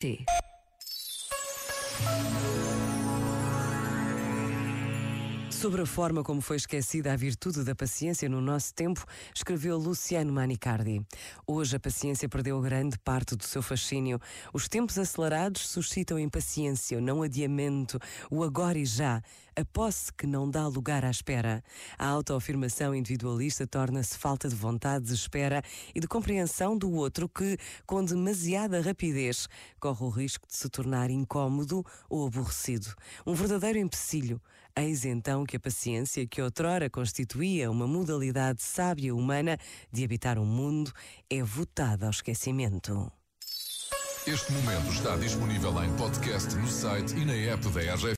T. Sobre a forma como foi esquecida a virtude da paciência no nosso tempo, escreveu Luciano Manicardi. Hoje a paciência perdeu grande parte do seu fascínio. Os tempos acelerados suscitam impaciência, o não adiamento, o agora e já, a posse que não dá lugar à espera. A autoafirmação individualista torna-se falta de vontade, de espera e de compreensão do outro que, com demasiada rapidez, corre o risco de se tornar incômodo ou aborrecido. Um verdadeiro empecilho. Eis então que a paciência, que outrora constituía uma modalidade sábia humana de habitar o um mundo, é votada ao esquecimento. Este momento está disponível em podcast no site e na app da RGF.